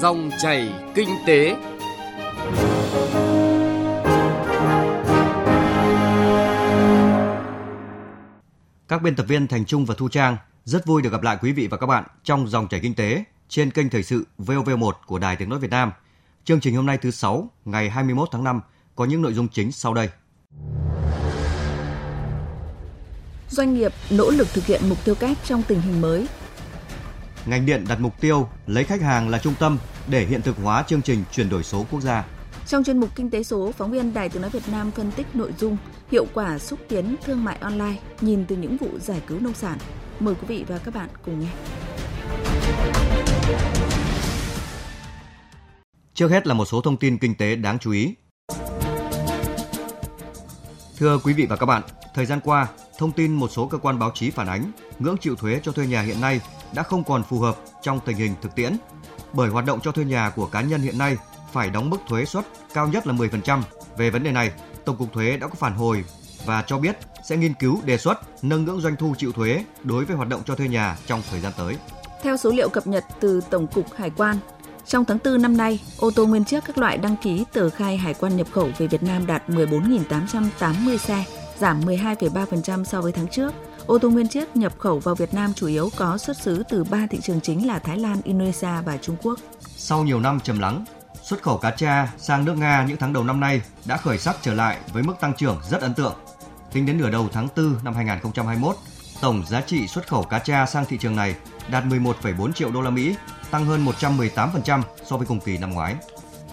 Dòng chảy kinh tế. Các biên tập viên Thành Trung và Thu Trang rất vui được gặp lại quý vị và các bạn trong dòng chảy kinh tế trên kênh thời sự VOV1 của Đài Tiếng nói Việt Nam. Chương trình hôm nay thứ sáu, ngày 21 tháng 5 có những nội dung chính sau đây. Doanh nghiệp nỗ lực thực hiện mục tiêu kép trong tình hình mới. Ngành điện đặt mục tiêu lấy khách hàng là trung tâm để hiện thực hóa chương trình chuyển đổi số quốc gia. Trong chuyên mục Kinh tế số, phóng viên Đài Tiếng nói Việt Nam phân tích nội dung hiệu quả xúc tiến thương mại online nhìn từ những vụ giải cứu nông sản. Mời quý vị và các bạn cùng nghe. Trước hết là một số thông tin kinh tế đáng chú ý. Thưa quý vị và các bạn, thời gian qua, thông tin một số cơ quan báo chí phản ánh ngưỡng chịu thuế cho thuê nhà hiện nay đã không còn phù hợp trong tình hình thực tiễn. Bởi hoạt động cho thuê nhà của cá nhân hiện nay phải đóng mức thuế suất cao nhất là 10%. Về vấn đề này, Tổng cục Thuế đã có phản hồi và cho biết sẽ nghiên cứu đề xuất nâng ngưỡng doanh thu chịu thuế đối với hoạt động cho thuê nhà trong thời gian tới. Theo số liệu cập nhật từ Tổng cục Hải quan, trong tháng 4 năm nay, ô tô nguyên chiếc các loại đăng ký tờ khai hải quan nhập khẩu về Việt Nam đạt 14.880 xe, giảm 12,3% so với tháng trước. Ô tô nguyên chiếc nhập khẩu vào Việt Nam chủ yếu có xuất xứ từ ba thị trường chính là Thái Lan, Indonesia và Trung Quốc. Sau nhiều năm trầm lắng, xuất khẩu cá tra sang nước Nga những tháng đầu năm nay đã khởi sắc trở lại với mức tăng trưởng rất ấn tượng. Tính đến nửa đầu tháng 4 năm 2021, tổng giá trị xuất khẩu cá tra sang thị trường này đạt 11,4 triệu đô la Mỹ, tăng hơn 118% so với cùng kỳ năm ngoái.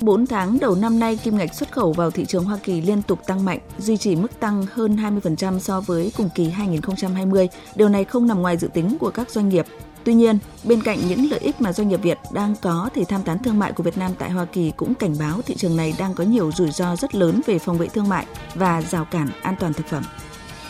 4 tháng đầu năm nay, kim ngạch xuất khẩu vào thị trường Hoa Kỳ liên tục tăng mạnh, duy trì mức tăng hơn 20% so với cùng kỳ 2020. Điều này không nằm ngoài dự tính của các doanh nghiệp. Tuy nhiên, bên cạnh những lợi ích mà doanh nghiệp Việt đang có thì tham tán thương mại của Việt Nam tại Hoa Kỳ cũng cảnh báo thị trường này đang có nhiều rủi ro rất lớn về phòng vệ thương mại và rào cản an toàn thực phẩm.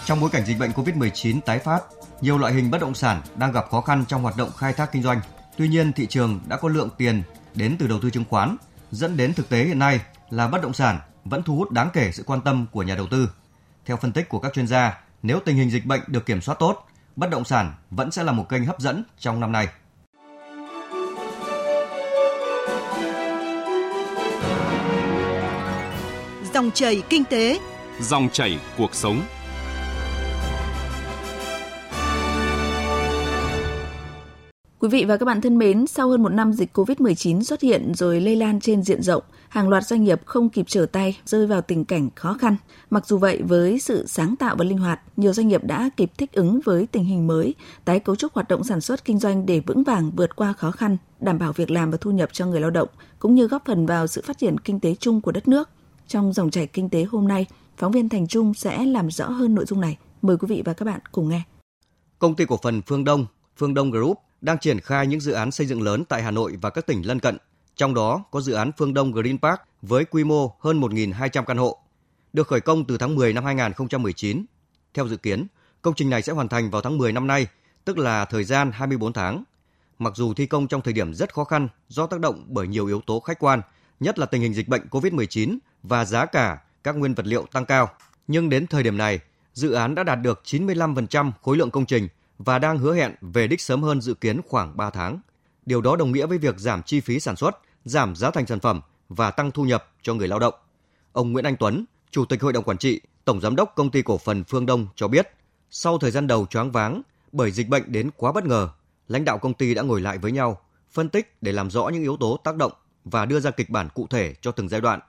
Trong bối cảnh dịch bệnh COVID-19 tái phát, nhiều loại hình bất động sản đang gặp khó khăn trong hoạt động khai thác kinh doanh. Tuy nhiên, thị trường đã có lượng tiền đến từ đầu tư chứng khoán, dẫn đến thực tế hiện nay là bất động sản vẫn thu hút đáng kể sự quan tâm của nhà đầu tư. Theo phân tích của các chuyên gia, nếu tình hình dịch bệnh được kiểm soát tốt, bất động sản vẫn sẽ là một kênh hấp dẫn trong năm nay. Dòng chảy kinh tế, Dòng chảy cuộc sống. Quý vị và các bạn thân mến, sau hơn một năm dịch COVID-19 xuất hiện rồi lây lan trên diện rộng, hàng loạt doanh nghiệp không kịp trở tay, rơi vào tình cảnh khó khăn. Mặc dù vậy, với sự sáng tạo và linh hoạt, nhiều doanh nghiệp đã kịp thích ứng với tình hình mới, tái cấu trúc hoạt động sản xuất kinh doanh để vững vàng vượt qua khó khăn, đảm bảo việc làm và thu nhập cho người lao động, cũng như góp phần vào sự phát triển kinh tế chung của đất nước. Trong dòng chảy kinh tế hôm nay, phóng viên Thành Trung sẽ làm rõ hơn nội dung này. Mời quý vị và các bạn cùng nghe. Công ty cổ phần Phương Đông, Phương Đông Group đang triển khai những dự án xây dựng lớn tại Hà Nội và các tỉnh lân cận. Trong đó có dự án Phương Đông Green Park với quy mô hơn 1.200 căn hộ, được khởi công từ tháng 10 năm 2019. Theo dự kiến, công trình này sẽ hoàn thành vào tháng 10 năm nay, tức là thời gian 24 tháng. Mặc dù thi công trong thời điểm rất khó khăn do tác động bởi nhiều yếu tố khách quan, nhất là tình hình dịch bệnh COVID-19 và giá cả các nguyên vật liệu tăng cao, nhưng đến thời điểm này, dự án đã đạt được 95% khối lượng công trình và đang hứa hẹn về đích sớm hơn dự kiến khoảng 3 tháng. Điều đó đồng nghĩa với việc giảm chi phí sản xuất, giảm giá thành sản phẩm và tăng thu nhập cho người lao động. Ông Nguyễn Anh Tuấn, Chủ tịch Hội đồng Quản trị, Tổng Giám đốc Công ty Cổ phần Phương Đông cho biết, sau thời gian đầu choáng váng bởi dịch bệnh đến quá bất ngờ, lãnh đạo công ty đã ngồi lại với nhau, phân tích để làm rõ những yếu tố tác động và đưa ra kịch bản cụ thể cho từng giai đoạn.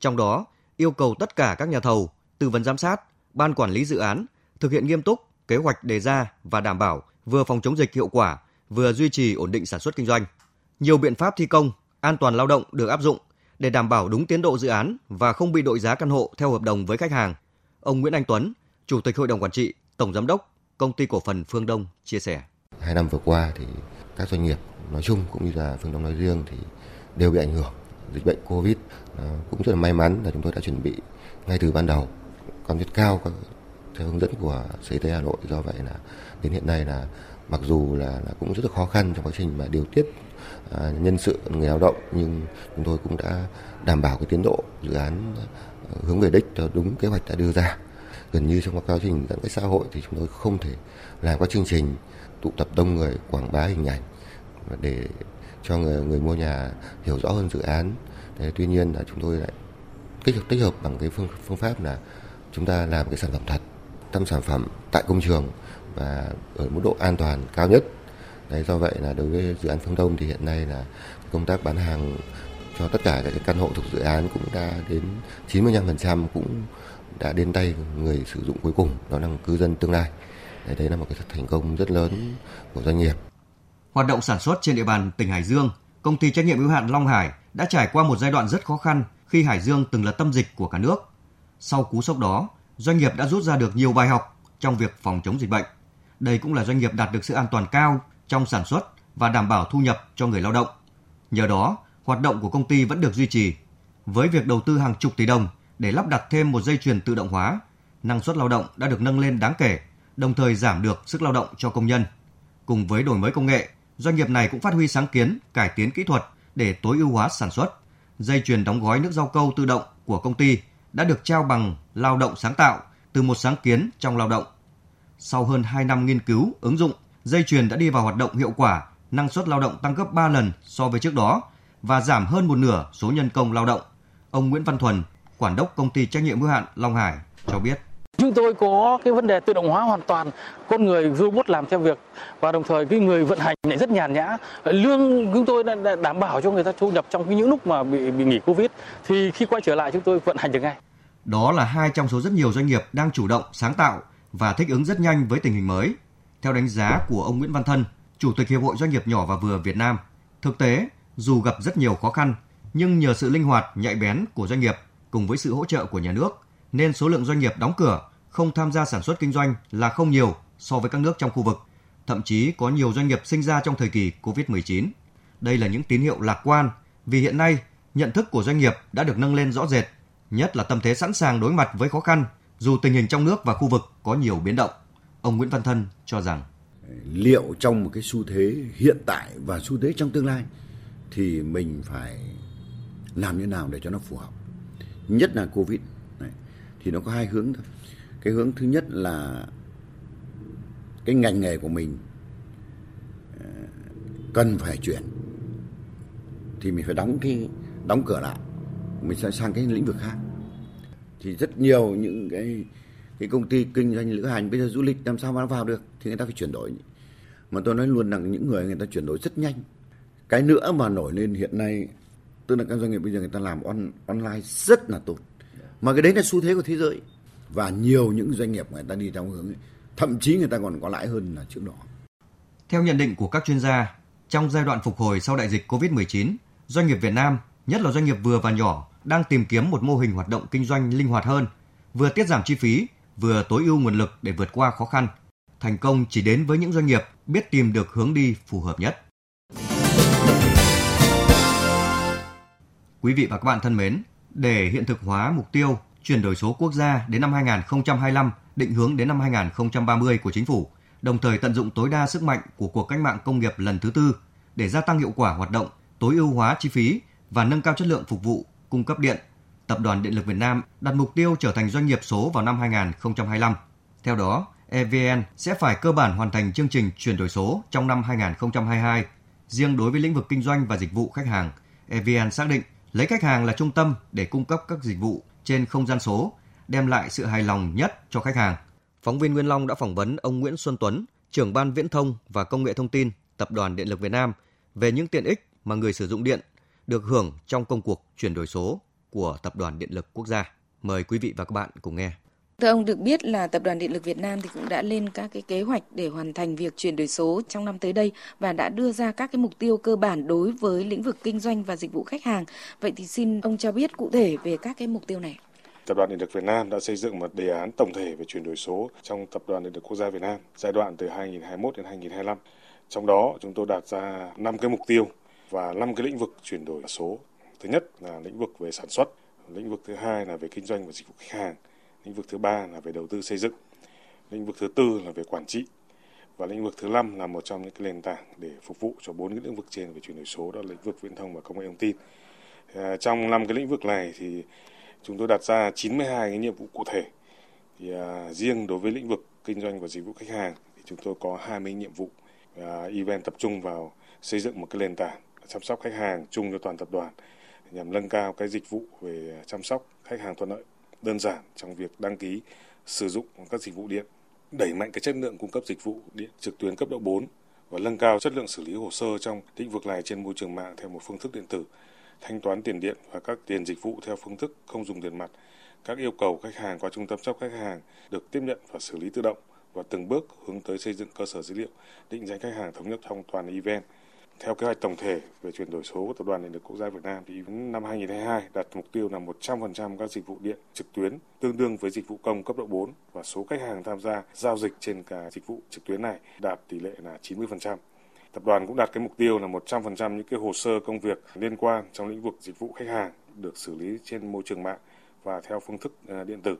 Trong đó, yêu cầu tất cả các nhà thầu, tư vấn giám sát, ban quản lý dự án thực hiện nghiêm túc kế hoạch đề ra và đảm bảo vừa phòng chống dịch hiệu quả, vừa duy trì ổn định sản xuất kinh doanh. Nhiều biện pháp thi công, an toàn lao động được áp dụng để đảm bảo đúng tiến độ dự án và không bị đội giá căn hộ theo hợp đồng với khách hàng. Ông Nguyễn Anh Tuấn, Chủ tịch Hội đồng Quản trị, Tổng Giám đốc Công ty Cổ phần Phương Đông chia sẻ. Hai năm vừa qua thì các doanh nghiệp nói chung cũng như là Phương Đông nói riêng thì đều bị ảnh hưởng dịch bệnh Covid. Cũng rất là may mắn là chúng tôi đã chuẩn bị ngay từ ban đầu cam kết cao các theo hướng dẫn của Sở Y tế Hà Nội. Do vậy là đến hiện nay là mặc dù là, là cũng rất là khó khăn trong quá trình mà điều tiết à, nhân sự người lao động nhưng chúng tôi cũng đã đảm bảo cái tiến độ dự án ờ, hướng về đích theo đúng kế hoạch đã đưa ra. Gần như trong quá trình giãn cách xã hội thì chúng tôi không thể làm các chương trình tụ tập đông người quảng bá hình ảnh để cho người người mua nhà hiểu rõ hơn dự án. Thế, tuy nhiên là chúng tôi lại tích hợp tích hợp bằng cái phương phương pháp là chúng ta làm cái sản phẩm thật, thăm sản phẩm tại công trường và ở mức độ an toàn cao nhất. Đấy do vậy là đối với dự án Phương Đông thì hiện nay là công tác bán hàng cho tất cả các cái căn hộ thuộc dự án cũng đã đến 95% cũng đã đến tay người sử dụng cuối cùng đó là cư dân tương lai. Đấy, đấy là một cái thành công rất lớn của doanh nghiệp. Hoạt động sản xuất trên địa bàn tỉnh Hải Dương, công ty trách nhiệm hữu hạn Long Hải đã trải qua một giai đoạn rất khó khăn khi Hải Dương từng là tâm dịch của cả nước. Sau cú sốc đó, doanh nghiệp đã rút ra được nhiều bài học trong việc phòng chống dịch bệnh. Đây cũng là doanh nghiệp đạt được sự an toàn cao trong sản xuất và đảm bảo thu nhập cho người lao động. Nhờ đó, hoạt động của công ty vẫn được duy trì. Với việc đầu tư hàng chục tỷ đồng để lắp đặt thêm một dây chuyền tự động hóa, năng suất lao động đã được nâng lên đáng kể, đồng thời giảm được sức lao động cho công nhân. Cùng với đổi mới công nghệ, doanh nghiệp này cũng phát huy sáng kiến, cải tiến kỹ thuật để tối ưu hóa sản xuất. Dây chuyền đóng gói nước rau câu tự động của công ty đã được trao bằng lao động sáng tạo từ một sáng kiến trong lao động. Sau hơn 2 năm nghiên cứu, ứng dụng, dây chuyền đã đi vào hoạt động hiệu quả, năng suất lao động tăng gấp 3 lần so với trước đó và giảm hơn một nửa số nhân công lao động. Ông Nguyễn Văn Thuần, quản đốc công ty trách nhiệm hữu hạn Long Hải cho biết. Chúng tôi có cái vấn đề tự động hóa hoàn toàn, con người robot làm theo việc và đồng thời cái người vận hành lại rất nhàn nhã. Lương chúng tôi đã đảm bảo cho người ta thu nhập trong những lúc mà bị bị nghỉ Covid thì khi quay trở lại chúng tôi vận hành được ngay. Đó là hai trong số rất nhiều doanh nghiệp đang chủ động, sáng tạo và thích ứng rất nhanh với tình hình mới. Theo đánh giá của ông Nguyễn Văn Thân, Chủ tịch Hiệp hội Doanh nghiệp nhỏ và vừa Việt Nam, thực tế dù gặp rất nhiều khó khăn, nhưng nhờ sự linh hoạt, nhạy bén của doanh nghiệp cùng với sự hỗ trợ của nhà nước, nên số lượng doanh nghiệp đóng cửa không tham gia sản xuất kinh doanh là không nhiều so với các nước trong khu vực. Thậm chí có nhiều doanh nghiệp sinh ra trong thời kỳ COVID-19. Đây là những tín hiệu lạc quan vì hiện nay nhận thức của doanh nghiệp đã được nâng lên rõ rệt, nhất là tâm thế sẵn sàng đối mặt với khó khăn dù tình hình trong nước và khu vực có nhiều biến động. Ông Nguyễn Văn Thân cho rằng liệu trong một cái xu thế hiện tại và xu thế trong tương lai thì mình phải làm như nào để cho nó phù hợp nhất là covid thì nó có hai hướng thôi. Cái hướng thứ nhất là cái ngành nghề của mình ờ, cần phải chuyển thì mình phải đóng cái đóng cửa lại mình sẽ sang cái lĩnh vực khác. Thì rất nhiều những cái cái công ty kinh doanh lữ hành bây giờ du lịch làm sao mà nó vào được thì người ta phải chuyển đổi. Mà tôi nói luôn rằng những người người ta chuyển đổi rất nhanh. Cái nữa mà nổi lên hiện nay tức là các doanh nghiệp bây giờ người ta làm on, online rất là tốt mà cái đấy là xu thế của thế giới và nhiều những doanh nghiệp người ta đi theo hướng ấy, thậm chí người ta còn có lãi hơn là trước đó. Theo nhận định của các chuyên gia, trong giai đoạn phục hồi sau đại dịch COVID-19, doanh nghiệp Việt Nam, nhất là doanh nghiệp vừa và nhỏ, đang tìm kiếm một mô hình hoạt động kinh doanh linh hoạt hơn, vừa tiết giảm chi phí, vừa tối ưu nguồn lực để vượt qua khó khăn. Thành công chỉ đến với những doanh nghiệp biết tìm được hướng đi phù hợp nhất. Quý vị và các bạn thân mến, để hiện thực hóa mục tiêu chuyển đổi số quốc gia đến năm 2025, định hướng đến năm 2030 của chính phủ, đồng thời tận dụng tối đa sức mạnh của cuộc cách mạng công nghiệp lần thứ tư để gia tăng hiệu quả hoạt động, tối ưu hóa chi phí và nâng cao chất lượng phục vụ cung cấp điện. Tập đoàn Điện lực Việt Nam đặt mục tiêu trở thành doanh nghiệp số vào năm 2025. Theo đó, EVN sẽ phải cơ bản hoàn thành chương trình chuyển đổi số trong năm 2022. Riêng đối với lĩnh vực kinh doanh và dịch vụ khách hàng, EVN xác định lấy khách hàng là trung tâm để cung cấp các dịch vụ trên không gian số, đem lại sự hài lòng nhất cho khách hàng. Phóng viên Nguyên Long đã phỏng vấn ông Nguyễn Xuân Tuấn, trưởng ban viễn thông và công nghệ thông tin Tập đoàn Điện lực Việt Nam về những tiện ích mà người sử dụng điện được hưởng trong công cuộc chuyển đổi số của Tập đoàn Điện lực Quốc gia. Mời quý vị và các bạn cùng nghe. Thưa ông được biết là Tập đoàn Điện lực Việt Nam thì cũng đã lên các cái kế hoạch để hoàn thành việc chuyển đổi số trong năm tới đây và đã đưa ra các cái mục tiêu cơ bản đối với lĩnh vực kinh doanh và dịch vụ khách hàng. Vậy thì xin ông cho biết cụ thể về các cái mục tiêu này. Tập đoàn Điện lực Việt Nam đã xây dựng một đề án tổng thể về chuyển đổi số trong Tập đoàn Điện lực Quốc gia Việt Nam giai đoạn từ 2021 đến 2025. Trong đó chúng tôi đặt ra 5 cái mục tiêu và 5 cái lĩnh vực chuyển đổi số. Thứ nhất là lĩnh vực về sản xuất, lĩnh vực thứ hai là về kinh doanh và dịch vụ khách hàng, lĩnh vực thứ ba là về đầu tư xây dựng, lĩnh vực thứ tư là về quản trị và lĩnh vực thứ năm là một trong những cái nền tảng để phục vụ cho bốn cái lĩnh vực trên về chuyển đổi số đó là lĩnh vực viễn thông và công nghệ thông tin. À, trong năm cái lĩnh vực này thì chúng tôi đặt ra 92 cái nhiệm vụ cụ thể. Thì à, riêng đối với lĩnh vực kinh doanh và dịch vụ khách hàng thì chúng tôi có 20 nhiệm vụ. À, event tập trung vào xây dựng một cái nền tảng chăm sóc khách hàng chung cho toàn tập đoàn nhằm nâng cao cái dịch vụ về chăm sóc khách hàng thuận lợi, đơn giản trong việc đăng ký sử dụng các dịch vụ điện, đẩy mạnh cái chất lượng cung cấp dịch vụ điện trực tuyến cấp độ 4 và nâng cao chất lượng xử lý hồ sơ trong lĩnh vực này trên môi trường mạng theo một phương thức điện tử, thanh toán tiền điện và các tiền dịch vụ theo phương thức không dùng tiền mặt. Các yêu cầu khách hàng qua trung tâm chăm sóc khách hàng được tiếp nhận và xử lý tự động và từng bước hướng tới xây dựng cơ sở dữ liệu định danh khách hàng thống nhất trong toàn event. Theo kế hoạch tổng thể về chuyển đổi số của Tập đoàn Điện lực Quốc gia Việt Nam thì năm 2022 đặt mục tiêu là 100% các dịch vụ điện trực tuyến tương đương với dịch vụ công cấp độ 4 và số khách hàng tham gia giao dịch trên cả dịch vụ trực tuyến này đạt tỷ lệ là 90%. Tập đoàn cũng đặt cái mục tiêu là 100% những cái hồ sơ công việc liên quan trong lĩnh vực dịch vụ khách hàng được xử lý trên môi trường mạng và theo phương thức ờ, điện tử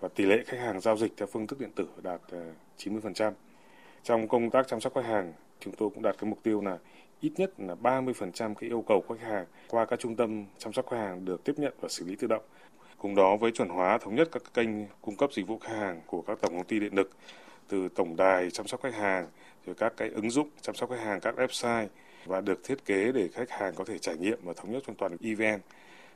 và tỷ lệ khách hàng giao dịch theo phương thức điện tử đạt ờ, 90%. Trong công tác chăm sóc khách hàng, chúng tôi cũng đặt cái mục tiêu là ít nhất là 30% cái yêu cầu khách hàng qua các trung tâm chăm sóc khách hàng được tiếp nhận và xử lý tự động. Cùng đó với chuẩn hóa thống nhất các kênh cung cấp dịch vụ khách hàng của các tổng công ty điện lực từ tổng đài chăm sóc khách hàng, rồi các cái ứng dụng chăm sóc khách hàng, các website và được thiết kế để khách hàng có thể trải nghiệm và thống nhất trong toàn event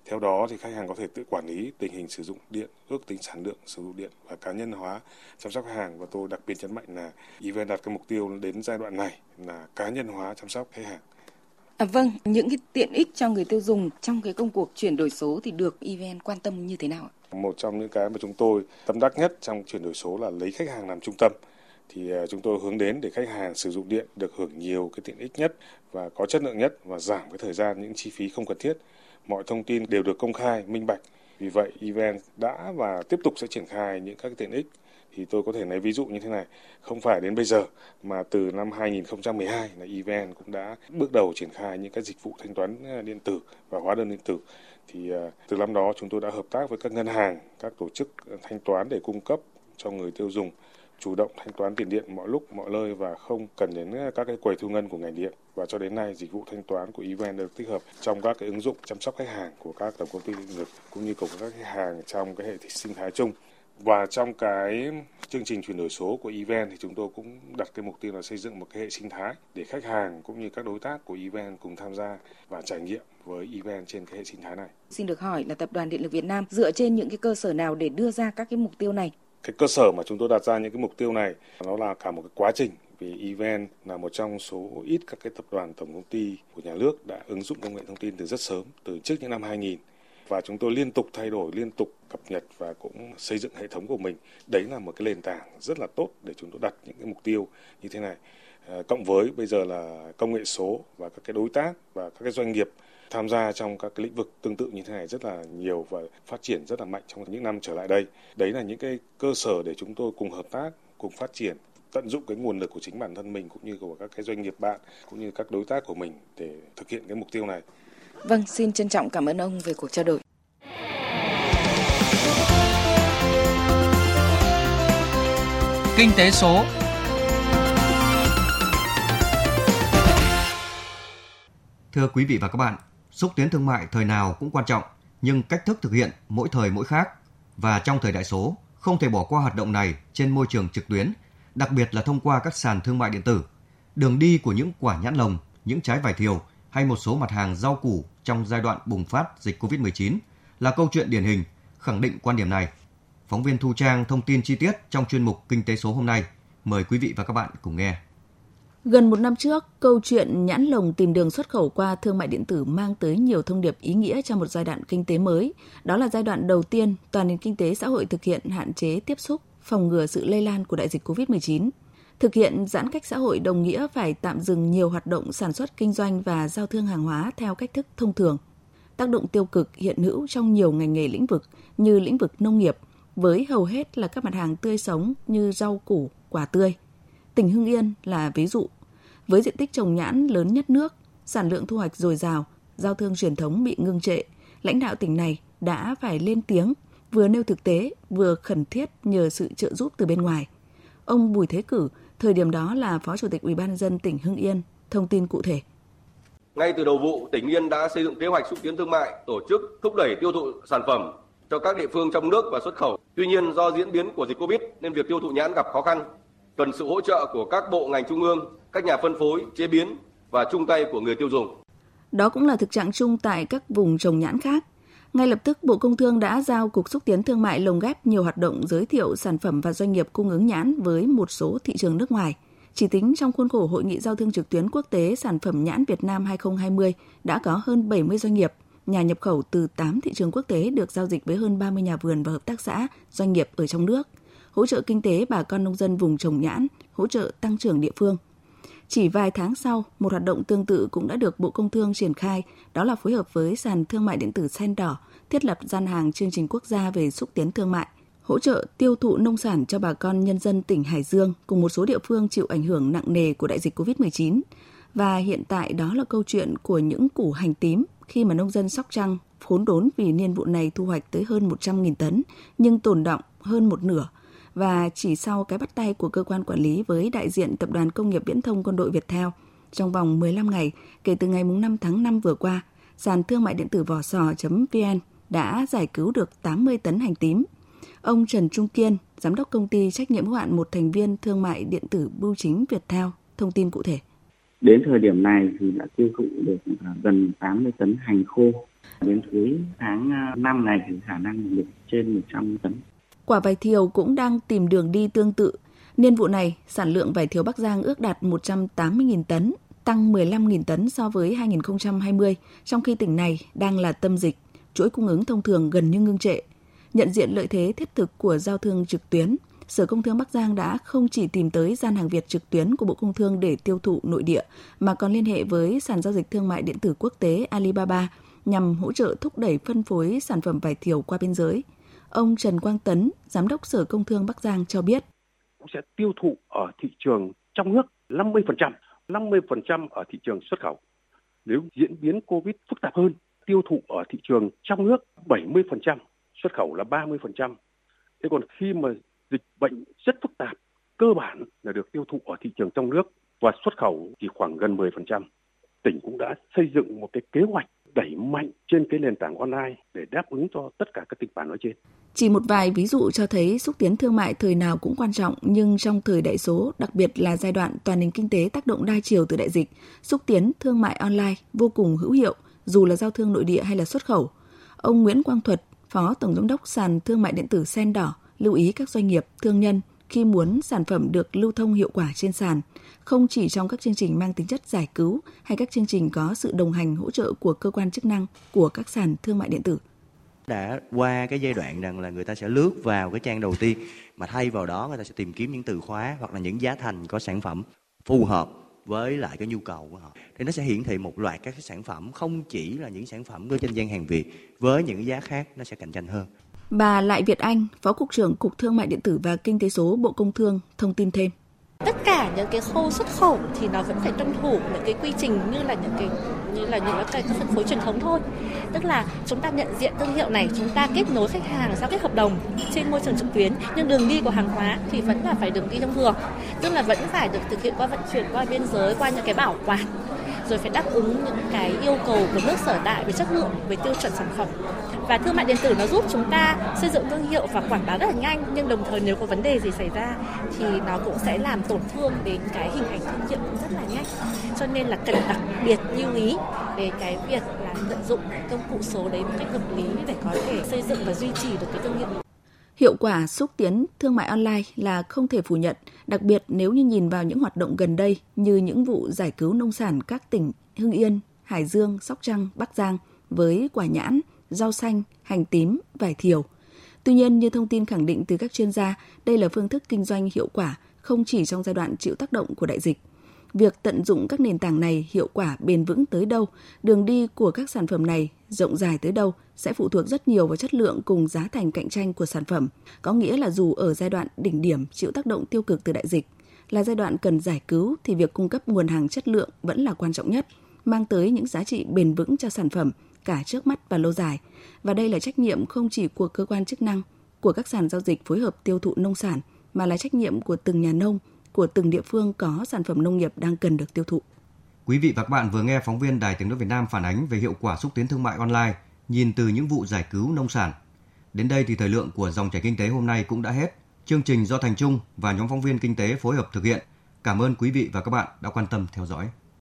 theo đó thì khách hàng có thể tự quản lý tình hình sử dụng điện, ước tính sản lượng sử dụng điện và cá nhân hóa chăm sóc khách hàng. Và tôi đặc biệt nhấn mạnh là event đặt cái mục tiêu đến giai đoạn này là cá nhân hóa chăm sóc khách hàng. À, vâng, những cái tiện ích cho người tiêu dùng trong cái công cuộc chuyển đổi số thì được event quan tâm như thế nào Một trong những cái mà chúng tôi tâm đắc nhất trong chuyển đổi số là lấy khách hàng làm trung tâm. Thì à, chúng tôi hướng đến để khách hàng sử dụng điện được hưởng nhiều cái tiện ích nhất và có chất lượng nhất và giảm cái thời gian những chi phí không cần thiết mọi thông tin đều được công khai, minh bạch. Vì vậy, event đã và tiếp tục sẽ triển khai những các tiện ích thì tôi có thể lấy ví dụ như thế này, không phải đến bây giờ mà từ năm 2012 là event cũng đã bước đầu triển khai những các dịch vụ thanh toán ờ, điện tử và hóa đơn điện tử. Thì ờ, từ năm đó chúng tôi đã hợp tác với các ngân hàng, các tổ chức ờ, thanh toán để cung cấp cho người tiêu dùng chủ động thanh toán tiền điện mọi lúc mọi nơi và không cần đến các cái quầy thu ngân của ngành điện và cho đến nay dịch vụ thanh toán của event được tích hợp trong các cái ứng dụng chăm sóc khách hàng của các tổng công ty điện lực cũng như của các khách hàng trong cái hệ sinh thái chung và trong cái chương trình chuyển đổi số của event thì chúng tôi cũng đặt cái mục tiêu là xây dựng một cái hệ sinh thái để khách hàng cũng như các đối tác của event cùng tham gia và trải nghiệm với event trên cái hệ sinh thái này. Xin được hỏi là Tập đoàn Điện lực Việt Nam dựa trên những cái cơ sở nào để đưa ra các cái mục tiêu này? cái cơ sở mà chúng tôi đặt ra những cái mục tiêu này nó là cả một cái quá trình vì event là một trong số ít các cái tập đoàn tổng công ty của nhà nước đã ứng dụng công nghệ thông tin từ rất sớm từ trước những năm 2000 và chúng tôi liên tục thay đổi liên tục cập nhật và cũng xây dựng hệ thống của mình. Đấy là một cái nền tảng rất là tốt để chúng tôi đặt những cái mục tiêu như thế này. À, cộng với bây giờ là công nghệ số và các cái đối tác và các cái doanh nghiệp tham gia trong các cái lĩnh vực tương tự như thế này rất là nhiều và phát triển rất là mạnh trong những năm trở lại đây. Đấy là những cái cơ sở để chúng tôi cùng hợp tác, cùng phát triển tận dụng cái nguồn lực của chính bản thân mình cũng như của các cái doanh nghiệp bạn cũng như các đối tác của mình để thực hiện cái mục tiêu này. Vâng, xin trân trọng cảm ơn ông về cuộc trao đổi. Kinh tế số Thưa quý vị và các bạn, xúc tiến thương mại thời nào cũng quan trọng, nhưng cách thức thực hiện mỗi thời mỗi khác. Và trong thời đại số, không thể bỏ qua hoạt động này trên môi trường trực tuyến, đặc biệt là thông qua các sàn thương mại điện tử. Đường đi của những quả nhãn lồng, những trái vải thiều hay một số mặt hàng rau củ trong giai đoạn bùng phát dịch COVID-19 là câu chuyện điển hình khẳng định quan điểm này. Phóng viên Thu Trang thông tin chi tiết trong chuyên mục Kinh tế số hôm nay. Mời quý vị và các bạn cùng nghe. Gần một năm trước, câu chuyện nhãn lồng tìm đường xuất khẩu qua thương mại điện tử mang tới nhiều thông điệp ý nghĩa cho một giai đoạn kinh tế mới. Đó là giai đoạn đầu tiên toàn nền kinh tế xã hội thực hiện hạn chế tiếp xúc, phòng ngừa sự lây lan của đại dịch COVID-19. Thực hiện giãn cách xã hội đồng nghĩa phải tạm dừng nhiều hoạt động sản xuất kinh doanh và giao thương hàng hóa theo cách thức thông thường. Tác động tiêu cực hiện hữu trong nhiều ngành nghề lĩnh vực như lĩnh vực nông nghiệp, với hầu hết là các mặt hàng tươi sống như rau củ, quả tươi. Tỉnh Hưng Yên là ví dụ với diện tích trồng nhãn lớn nhất nước, sản lượng thu hoạch dồi dào, giao thương truyền thống bị ngưng trệ, lãnh đạo tỉnh này đã phải lên tiếng, vừa nêu thực tế, vừa khẩn thiết nhờ sự trợ giúp từ bên ngoài. Ông Bùi Thế Cử, thời điểm đó là Phó Chủ tịch Ủy ban dân tỉnh Hưng Yên, thông tin cụ thể. Ngay từ đầu vụ, tỉnh Yên đã xây dựng kế hoạch xúc tiến thương mại, tổ chức thúc đẩy tiêu thụ sản phẩm cho các địa phương trong nước và xuất khẩu. Tuy nhiên do diễn biến của dịch Covid nên việc tiêu thụ nhãn gặp khó khăn, cần sự hỗ trợ của các bộ ngành trung ương, các nhà phân phối, chế biến và chung tay của người tiêu dùng. Đó cũng là thực trạng chung tại các vùng trồng nhãn khác. Ngay lập tức, Bộ Công Thương đã giao Cục Xúc tiến Thương mại lồng ghép nhiều hoạt động giới thiệu sản phẩm và doanh nghiệp cung ứng nhãn với một số thị trường nước ngoài. Chỉ tính trong khuôn khổ Hội nghị giao thương trực tuyến quốc tế sản phẩm nhãn Việt Nam 2020 đã có hơn 70 doanh nghiệp, nhà nhập khẩu từ 8 thị trường quốc tế được giao dịch với hơn 30 nhà vườn và hợp tác xã, doanh nghiệp ở trong nước, hỗ trợ kinh tế bà con nông dân vùng trồng nhãn, hỗ trợ tăng trưởng địa phương. Chỉ vài tháng sau, một hoạt động tương tự cũng đã được Bộ Công Thương triển khai, đó là phối hợp với sàn thương mại điện tử Sen Đỏ, thiết lập gian hàng chương trình quốc gia về xúc tiến thương mại, hỗ trợ tiêu thụ nông sản cho bà con nhân dân tỉnh Hải Dương cùng một số địa phương chịu ảnh hưởng nặng nề của đại dịch COVID-19. Và hiện tại đó là câu chuyện của những củ hành tím khi mà nông dân Sóc Trăng khốn đốn vì niên vụ này thu hoạch tới hơn 100.000 tấn, nhưng tồn động hơn một nửa. Và chỉ sau cái bắt tay của cơ quan quản lý với đại diện Tập đoàn Công nghiệp Viễn thông Quân đội Việt Theo, trong vòng 15 ngày kể từ ngày 5 tháng 5 vừa qua, sàn thương mại điện tử vỏ sò.vn đã giải cứu được 80 tấn hành tím. Ông Trần Trung Kiên, giám đốc công ty trách nhiệm hữu hạn một thành viên thương mại điện tử Bưu chính Việt Theo, thông tin cụ thể. Đến thời điểm này thì đã tiêu thụ được à, gần 80 tấn hành khô. Đến cuối tháng à, 5 này thì khả năng được trên 100 tấn. Quả vải thiều cũng đang tìm đường đi tương tự. Niên vụ này, sản lượng vải thiều Bắc Giang ước đạt 180.000 tấn, tăng 15.000 tấn so với 2020, trong khi tỉnh này đang là tâm dịch, chuỗi cung ứng thông thường gần như ngưng trệ. Nhận diện lợi thế thiết thực của giao thương trực tuyến, Sở Công Thương Bắc Giang đã không chỉ tìm tới gian hàng Việt trực tuyến của Bộ Công Thương để tiêu thụ nội địa, mà còn liên hệ với sàn giao dịch thương mại điện tử quốc tế Alibaba nhằm hỗ trợ thúc đẩy phân phối sản phẩm vải thiều qua biên giới. Ông Trần Quang Tấn, Giám đốc Sở Công Thương Bắc Giang cho biết. Cũng sẽ tiêu thụ ở thị trường trong nước 50%, 50% ở thị trường xuất khẩu. Nếu diễn biến Covid phức tạp hơn, tiêu thụ ở thị trường trong nước 70%, xuất khẩu là 30%. Thế còn khi mà dịch bệnh rất phức tạp, cơ bản là được tiêu thụ ở thị trường trong nước và xuất khẩu chỉ khoảng gần 10%. Tỉnh cũng đã xây dựng một cái kế hoạch đẩy mạnh trên cái nền tảng online để đáp ứng cho tất cả các kịch bản nói trên. Chỉ một vài ví dụ cho thấy xúc tiến thương mại thời nào cũng quan trọng, nhưng trong thời đại số, đặc biệt là giai đoạn toàn nền kinh tế tác động đa chiều từ đại dịch, xúc tiến thương mại online vô cùng hữu hiệu, dù là giao thương nội địa hay là xuất khẩu. Ông Nguyễn Quang Thuật, Phó Tổng giám đốc sàn thương mại điện tử Sen Đỏ, lưu ý các doanh nghiệp, thương nhân khi muốn sản phẩm được lưu thông hiệu quả trên sàn, không chỉ trong các chương trình mang tính chất giải cứu hay các chương trình có sự đồng hành hỗ trợ của cơ quan chức năng của các sàn thương mại điện tử. Đã qua cái giai đoạn rằng là người ta sẽ lướt vào cái trang đầu tiên mà thay vào đó người ta sẽ tìm kiếm những từ khóa hoặc là những giá thành có sản phẩm phù hợp với lại cái nhu cầu của họ. Thì nó sẽ hiển thị một loạt các cái sản phẩm không chỉ là những sản phẩm của trên gian hàng Việt với những giá khác nó sẽ cạnh tranh hơn. Bà Lại Việt Anh, Phó Cục trưởng Cục Thương mại Điện tử và Kinh tế số Bộ Công Thương thông tin thêm. Tất cả những cái khâu xuất khẩu thì nó vẫn phải tuân thủ những cái quy trình như là những cái như là những cái phân phối truyền thống thôi. Tức là chúng ta nhận diện thương hiệu này, chúng ta kết nối khách hàng giao kết hợp đồng trên môi trường trực tuyến, nhưng đường đi của hàng hóa thì vẫn là phải đường đi thông thường. Tức là vẫn phải được thực hiện qua vận chuyển qua biên giới, qua những cái bảo quản rồi phải đáp ứng những cái yêu cầu của nước sở tại về chất lượng, về tiêu chuẩn sản phẩm. Và thương mại điện tử nó giúp chúng ta xây dựng thương hiệu và quảng bá rất là nhanh, nhưng đồng thời nếu có vấn đề gì xảy ra thì nó cũng sẽ làm tổn thương đến cái hình ảnh thương hiệu cũng rất là nhanh. Cho nên là cần đặc biệt lưu ý về cái việc là tận dụng công cụ số đấy một cách hợp lý để có thể xây dựng và duy trì được cái thương hiệu. Hiệu quả xúc tiến thương mại online là không thể phủ nhận, đặc biệt nếu như nhìn vào những hoạt động gần đây như những vụ giải cứu nông sản các tỉnh Hưng Yên, Hải Dương, Sóc Trăng, Bắc Giang với quả nhãn, rau xanh, hành tím, vải thiều. Tuy nhiên, như thông tin khẳng định từ các chuyên gia, đây là phương thức kinh doanh hiệu quả không chỉ trong giai đoạn chịu tác động của đại dịch – việc tận dụng các nền tảng này hiệu quả bền vững tới đâu, đường đi của các sản phẩm này rộng dài tới đâu sẽ phụ thuộc rất nhiều vào chất lượng cùng giá thành cạnh tranh của sản phẩm. Có nghĩa là dù ở giai đoạn đỉnh điểm chịu tác động tiêu cực từ đại dịch, là giai đoạn cần giải cứu thì việc cung cấp nguồn hàng chất lượng vẫn là quan trọng nhất, mang tới những giá trị bền vững cho sản phẩm cả trước mắt và lâu dài. Và đây là trách nhiệm không chỉ của cơ quan chức năng, của các sàn giao dịch phối hợp tiêu thụ nông sản, mà là trách nhiệm của từng nhà nông, của từng địa phương có sản phẩm nông nghiệp đang cần được tiêu thụ. Quý vị và các bạn vừa nghe phóng viên Đài Tiếng nói Việt Nam phản ánh về hiệu quả xúc tiến thương mại online, nhìn từ những vụ giải cứu nông sản. Đến đây thì thời lượng của dòng chảy kinh tế hôm nay cũng đã hết. Chương trình do Thành Trung và nhóm phóng viên kinh tế phối hợp thực hiện. Cảm ơn quý vị và các bạn đã quan tâm theo dõi.